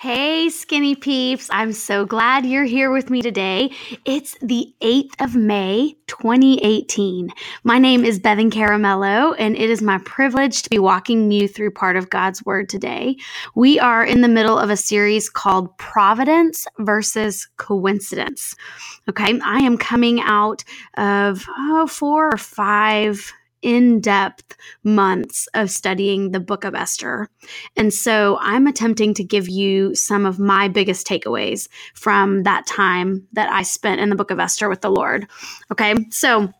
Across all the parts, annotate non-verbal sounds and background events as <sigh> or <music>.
Hey, skinny peeps. I'm so glad you're here with me today. It's the 8th of May, 2018. My name is Bevan Caramello, and it is my privilege to be walking you through part of God's Word today. We are in the middle of a series called Providence versus Coincidence. Okay, I am coming out of oh, four or five in depth months of studying the book of Esther. And so I'm attempting to give you some of my biggest takeaways from that time that I spent in the book of Esther with the Lord. Okay. So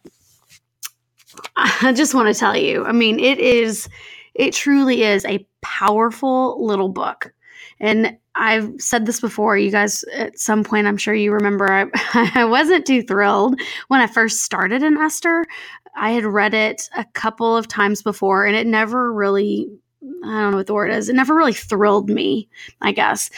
<laughs> I just want to tell you, I mean, it is, it truly is a powerful little book. And I've said this before. You guys, at some point, I'm sure you remember, I, <laughs> I wasn't too thrilled when I first started in Esther. I had read it a couple of times before and it never really I don't know what the word is. It never really thrilled me, I guess.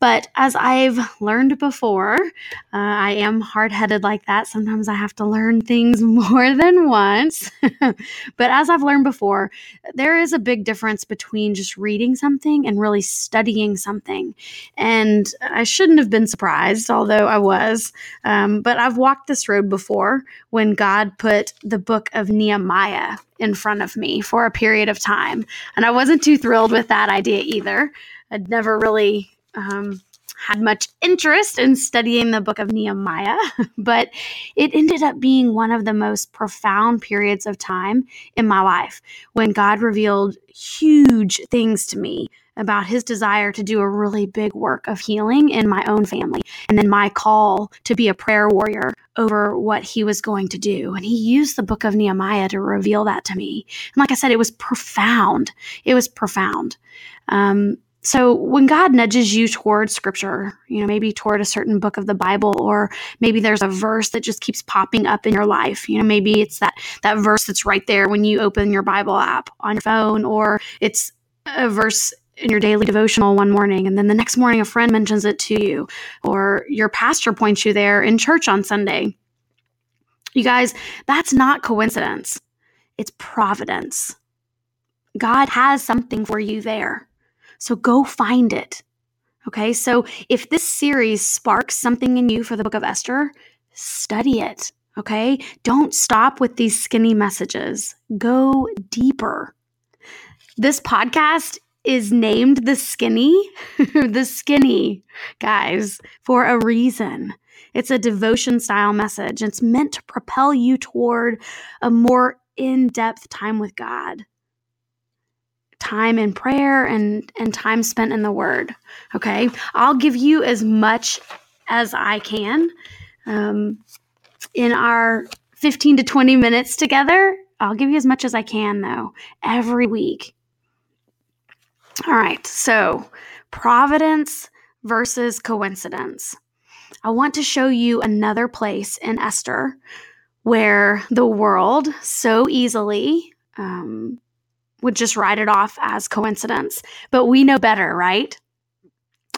But as I've learned before, uh, I am hard headed like that. Sometimes I have to learn things <laughs> more than once. <laughs> but as I've learned before, there is a big difference between just reading something and really studying something. And I shouldn't have been surprised, although I was. Um, but I've walked this road before when God put the book of Nehemiah in front of me for a period of time. And I wasn't too thrilled with that idea either. I'd never really um, had much interest in studying the book of Nehemiah, <laughs> but it ended up being one of the most profound periods of time in my life when God revealed huge things to me about his desire to do a really big work of healing in my own family, and then my call to be a prayer warrior over what he was going to do. And he used the book of Nehemiah to reveal that to me. And like I said, it was profound. It was profound. Um, so when God nudges you toward scripture, you know, maybe toward a certain book of the Bible, or maybe there's a verse that just keeps popping up in your life, you know, maybe it's that that verse that's right there when you open your Bible app on your phone, or it's a verse in your daily devotional one morning and then the next morning a friend mentions it to you or your pastor points you there in church on Sunday. You guys, that's not coincidence. It's providence. God has something for you there. So go find it. Okay? So if this series sparks something in you for the book of Esther, study it. Okay? Don't stop with these skinny messages. Go deeper. This podcast is named the skinny, <laughs> the skinny, guys, for a reason. It's a devotion style message. It's meant to propel you toward a more in depth time with God, time in prayer and, and time spent in the Word. Okay. I'll give you as much as I can um, in our 15 to 20 minutes together. I'll give you as much as I can, though, every week. All right, so providence versus coincidence. I want to show you another place in Esther where the world so easily um, would just write it off as coincidence. But we know better, right?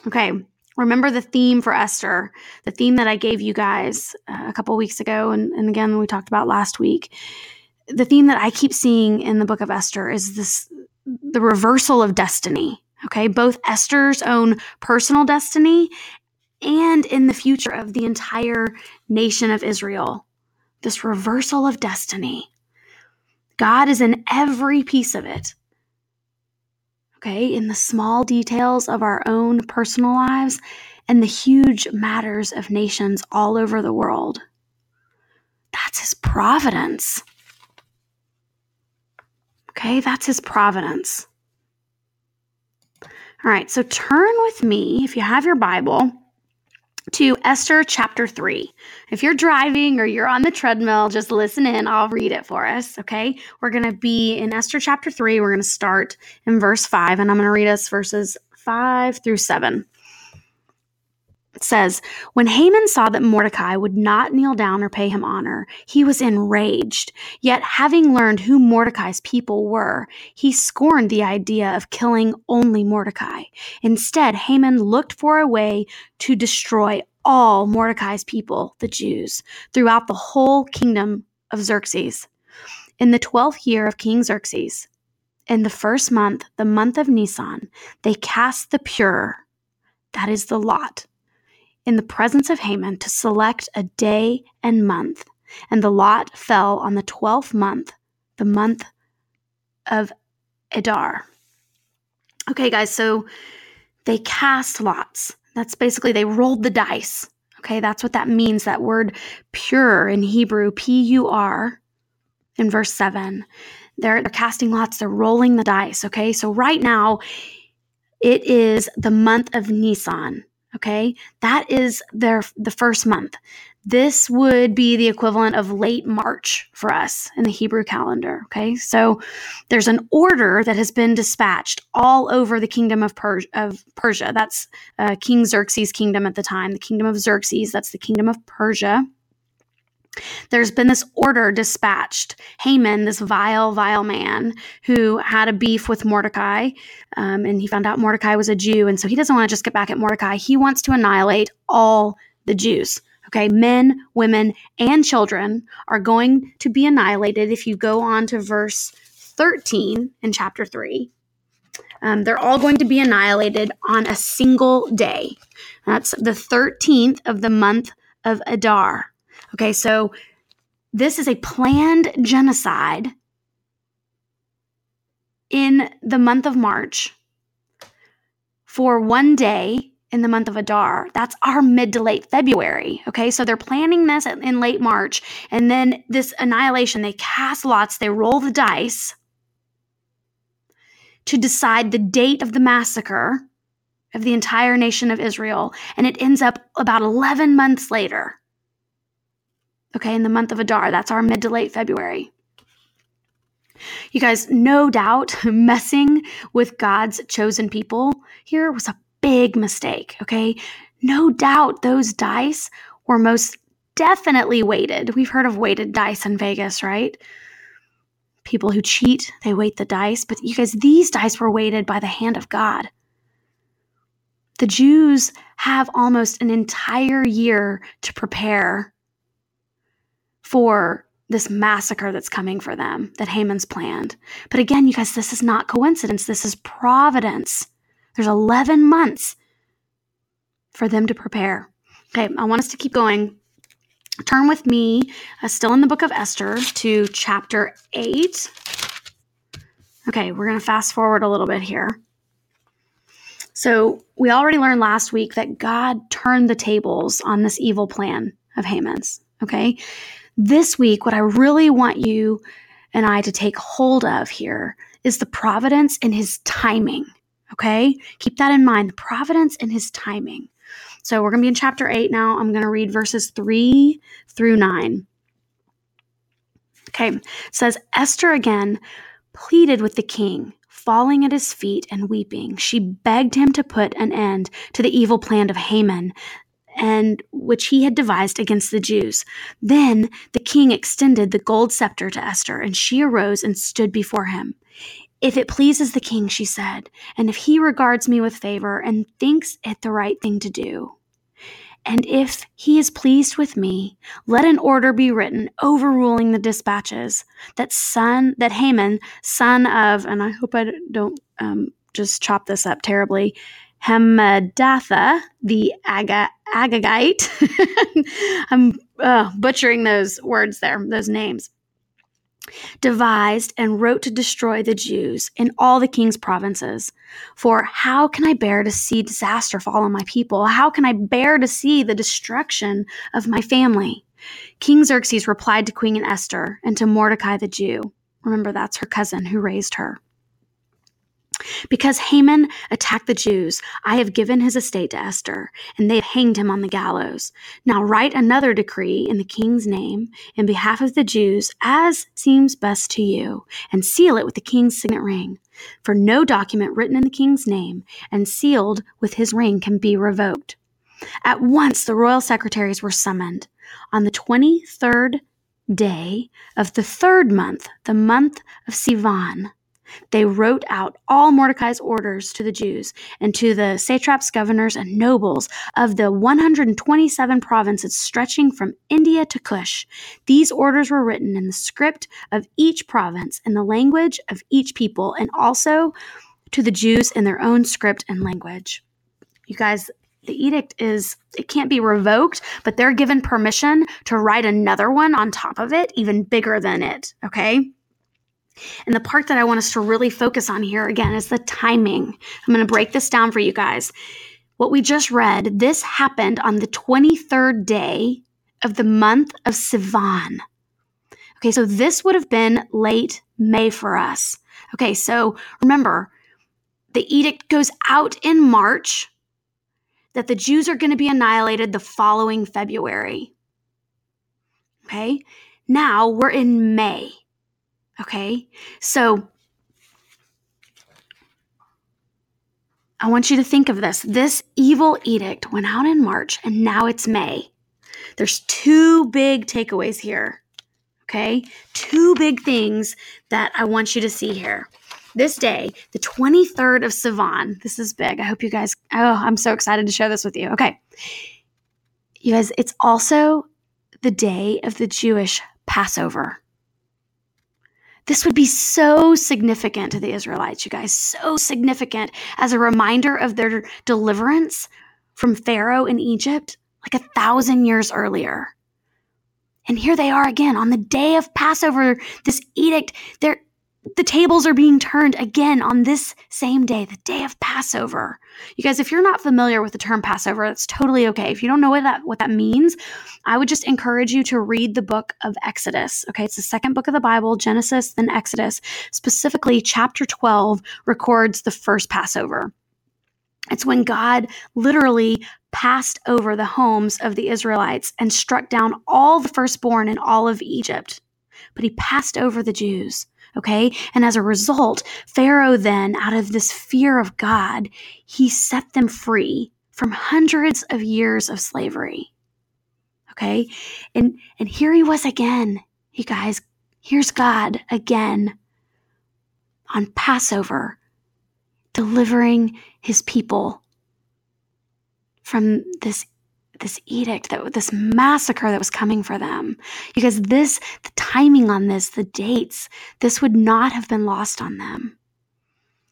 Okay, remember the theme for Esther, the theme that I gave you guys uh, a couple weeks ago, and, and again, we talked about last week. The theme that I keep seeing in the book of Esther is this the reversal of destiny. Okay, both Esther's own personal destiny and in the future of the entire nation of Israel. This reversal of destiny. God is in every piece of it. Okay, in the small details of our own personal lives and the huge matters of nations all over the world. That's His providence. Okay, that's his providence. All right, so turn with me, if you have your Bible, to Esther chapter 3. If you're driving or you're on the treadmill, just listen in. I'll read it for us, okay? We're going to be in Esther chapter 3. We're going to start in verse 5, and I'm going to read us verses 5 through 7. It says, When Haman saw that Mordecai would not kneel down or pay him honor, he was enraged. Yet, having learned who Mordecai's people were, he scorned the idea of killing only Mordecai. Instead, Haman looked for a way to destroy all Mordecai's people, the Jews, throughout the whole kingdom of Xerxes. In the twelfth year of King Xerxes, in the first month, the month of Nisan, they cast the pur that is the lot, in the presence of Haman to select a day and month. And the lot fell on the 12th month, the month of Adar. Okay, guys, so they cast lots. That's basically they rolled the dice. Okay, that's what that means. That word pur in Hebrew, P U R, in verse 7. They're, they're casting lots, they're rolling the dice. Okay, so right now it is the month of Nisan. Okay, that is their the first month. This would be the equivalent of late March for us in the Hebrew calendar. Okay, so there's an order that has been dispatched all over the kingdom of, per- of Persia. That's uh, King Xerxes' kingdom at the time. The kingdom of Xerxes, that's the kingdom of Persia. There's been this order dispatched. Haman, this vile, vile man who had a beef with Mordecai, um, and he found out Mordecai was a Jew, and so he doesn't want to just get back at Mordecai. He wants to annihilate all the Jews. Okay, men, women, and children are going to be annihilated if you go on to verse 13 in chapter 3. Um, they're all going to be annihilated on a single day. That's the 13th of the month of Adar. Okay, so this is a planned genocide in the month of March for one day in the month of Adar. That's our mid to late February. Okay, so they're planning this in late March, and then this annihilation, they cast lots, they roll the dice to decide the date of the massacre of the entire nation of Israel, and it ends up about 11 months later. Okay, in the month of Adar, that's our mid to late February. You guys, no doubt <laughs> messing with God's chosen people here was a big mistake, okay? No doubt those dice were most definitely weighted. We've heard of weighted dice in Vegas, right? People who cheat, they weight the dice, but you guys, these dice were weighted by the hand of God. The Jews have almost an entire year to prepare for this massacre that's coming for them that Haman's planned. But again, you guys, this is not coincidence. This is providence. There's 11 months for them to prepare. Okay, I want us to keep going. Turn with me, uh, still in the book of Esther, to chapter 8. Okay, we're going to fast forward a little bit here. So, we already learned last week that God turned the tables on this evil plan of Haman's. Okay, this week, what I really want you and I to take hold of here is the providence in his timing. Okay? Keep that in mind. The providence and his timing. So we're going to be in chapter 8 now. I'm going to read verses 3 through 9. Okay. It says Esther again pleaded with the king, falling at his feet and weeping. She begged him to put an end to the evil plan of Haman and which he had devised against the Jews. Then the king extended the gold scepter to Esther, and she arose and stood before him. If it pleases the king, she said, and if he regards me with favor and thinks it the right thing to do, and if he is pleased with me, let an order be written overruling the dispatches that son that Haman, son of, and I hope I don't um, just chop this up terribly, Hammedatha, the Aga, Agagite. <laughs> I'm uh, butchering those words there, those names devised and wrote to destroy the Jews in all the king's provinces. For how can I bear to see disaster fall on my people? How can I bear to see the destruction of my family? King Xerxes replied to Queen Esther and to Mordecai the Jew. Remember, that's her cousin who raised her. Because Haman attacked the Jews, I have given his estate to Esther, and they hanged him on the gallows. Now write another decree in the king's name in behalf of the Jews, as seems best to you, and seal it with the king's signet ring. For no document written in the king's name and sealed with his ring can be revoked. At once the royal secretaries were summoned. On the 23rd day of the third month, the month of Sivan, they wrote out all Mordecai's orders to the Jews and to the satraps, governors, and nobles of the 127 provinces stretching from India to Cush. These orders were written in the script of each province, in the language of each people, and also to the Jews in their own script and language. You guys, the edict is it can't be revoked, but they're given permission to write another one on top of it, even bigger than it. Okay. And the part that I want us to really focus on here again is the timing. I'm going to break this down for you guys. What we just read, this happened on the 23rd day of the month of Sivan. Okay, so this would have been late May for us. Okay, so remember, the edict goes out in March that the Jews are going to be annihilated the following February. Okay, now we're in May. Okay, so I want you to think of this. This evil edict went out in March and now it's May. There's two big takeaways here. Okay, two big things that I want you to see here. This day, the 23rd of Sivan, this is big. I hope you guys, oh, I'm so excited to share this with you. Okay. You guys, it's also the day of the Jewish Passover. This would be so significant to the Israelites, you guys, so significant as a reminder of their deliverance from Pharaoh in Egypt like a thousand years earlier. And here they are again on the day of Passover, this edict. They're the tables are being turned again on this same day, the day of Passover. You guys, if you're not familiar with the term Passover, that's totally okay. If you don't know what that what that means, I would just encourage you to read the book of Exodus. Okay, it's the second book of the Bible, Genesis, then Exodus. Specifically, chapter 12 records the first Passover. It's when God literally passed over the homes of the Israelites and struck down all the firstborn in all of Egypt. But he passed over the Jews. Okay. And as a result, Pharaoh then, out of this fear of God, he set them free from hundreds of years of slavery. Okay. And, and here he was again. You guys, here's God again on Passover, delivering his people from this this edict that this massacre that was coming for them. Because this the timing on this the dates this would not have been lost on them.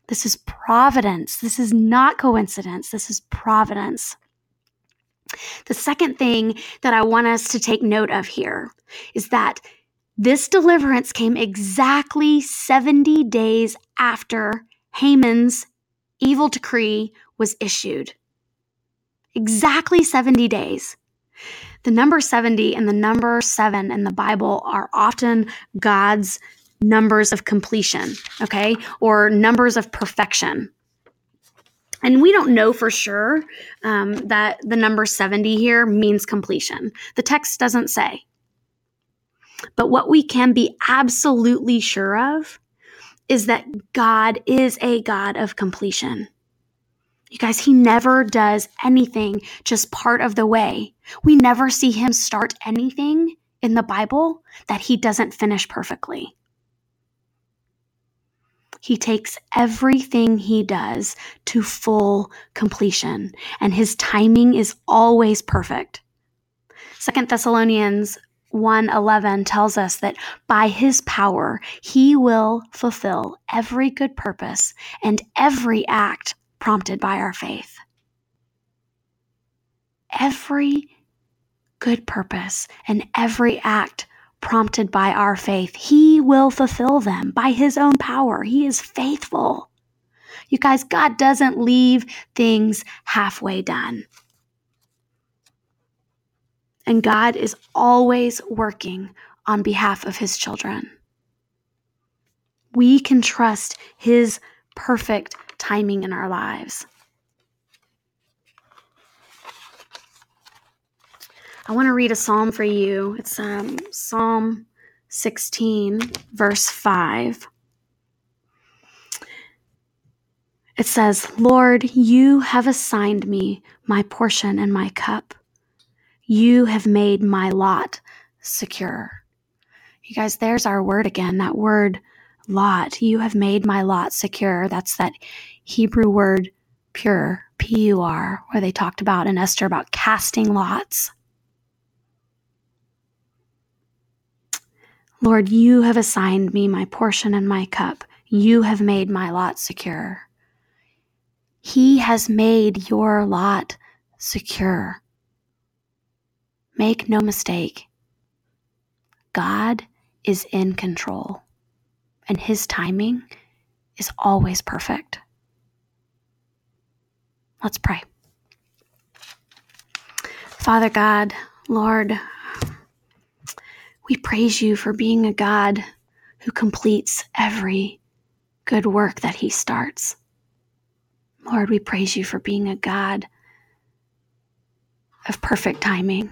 This is providence. This is not coincidence. This is providence. The second thing that i want us to take note of here is that this deliverance came exactly 70 days after Haman's evil decree was issued exactly 70 days. The number 70 and the number 7 in the Bible are often God's numbers of completion, okay, or numbers of perfection. And we don't know for sure um, that the number 70 here means completion. The text doesn't say. But what we can be absolutely sure of is that God is a God of completion. You guys, he never does anything just part of the way. We never see him start anything in the Bible that he doesn't finish perfectly. He takes everything he does to full completion, and his timing is always perfect. Second Thessalonians 1:11 tells us that by his power he will fulfill every good purpose and every act prompted by our faith. Every good purpose and every act prompted by our faith, He will fulfill them by His own power. He is faithful. You guys, God doesn't leave things halfway done. And God is always working on behalf of His children. We can trust His perfect timing in our lives. I want to read a psalm for you. It's um, Psalm 16, verse 5. It says, Lord, you have assigned me my portion and my cup. You have made my lot secure. You guys, there's our word again. That word lot. You have made my lot secure. That's that Hebrew word pur, P U R, where they talked about in Esther about casting lots. Lord, you have assigned me my portion and my cup. You have made my lot secure. He has made your lot secure. Make no mistake, God is in control, and His timing is always perfect. Let's pray. Father God, Lord, we praise you for being a God who completes every good work that He starts. Lord, we praise you for being a God of perfect timing.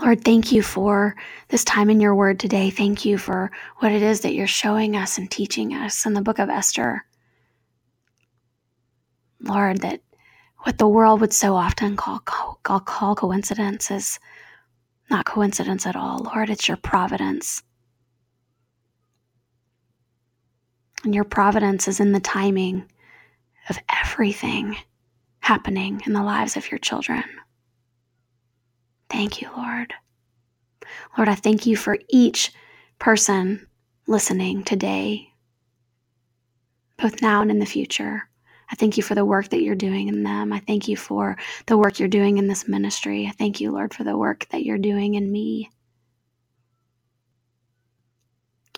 Lord, thank you for this time in your word today. Thank you for what it is that you're showing us and teaching us in the book of Esther. Lord, that what the world would so often call, call, call coincidence is not coincidence at all. Lord, it's your providence. And your providence is in the timing of everything happening in the lives of your children. Thank you, Lord. Lord, I thank you for each person listening today, both now and in the future. I thank you for the work that you're doing in them. I thank you for the work you're doing in this ministry. I thank you, Lord, for the work that you're doing in me.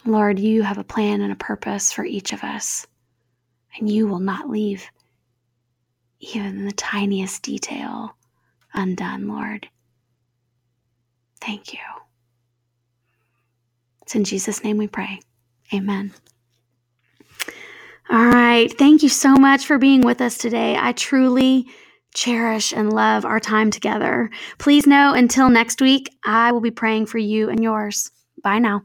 Lord, you have a plan and a purpose for each of us, and you will not leave even the tiniest detail undone, Lord. Thank you. It's in Jesus' name we pray. Amen. All right. Thank you so much for being with us today. I truly cherish and love our time together. Please know until next week, I will be praying for you and yours. Bye now.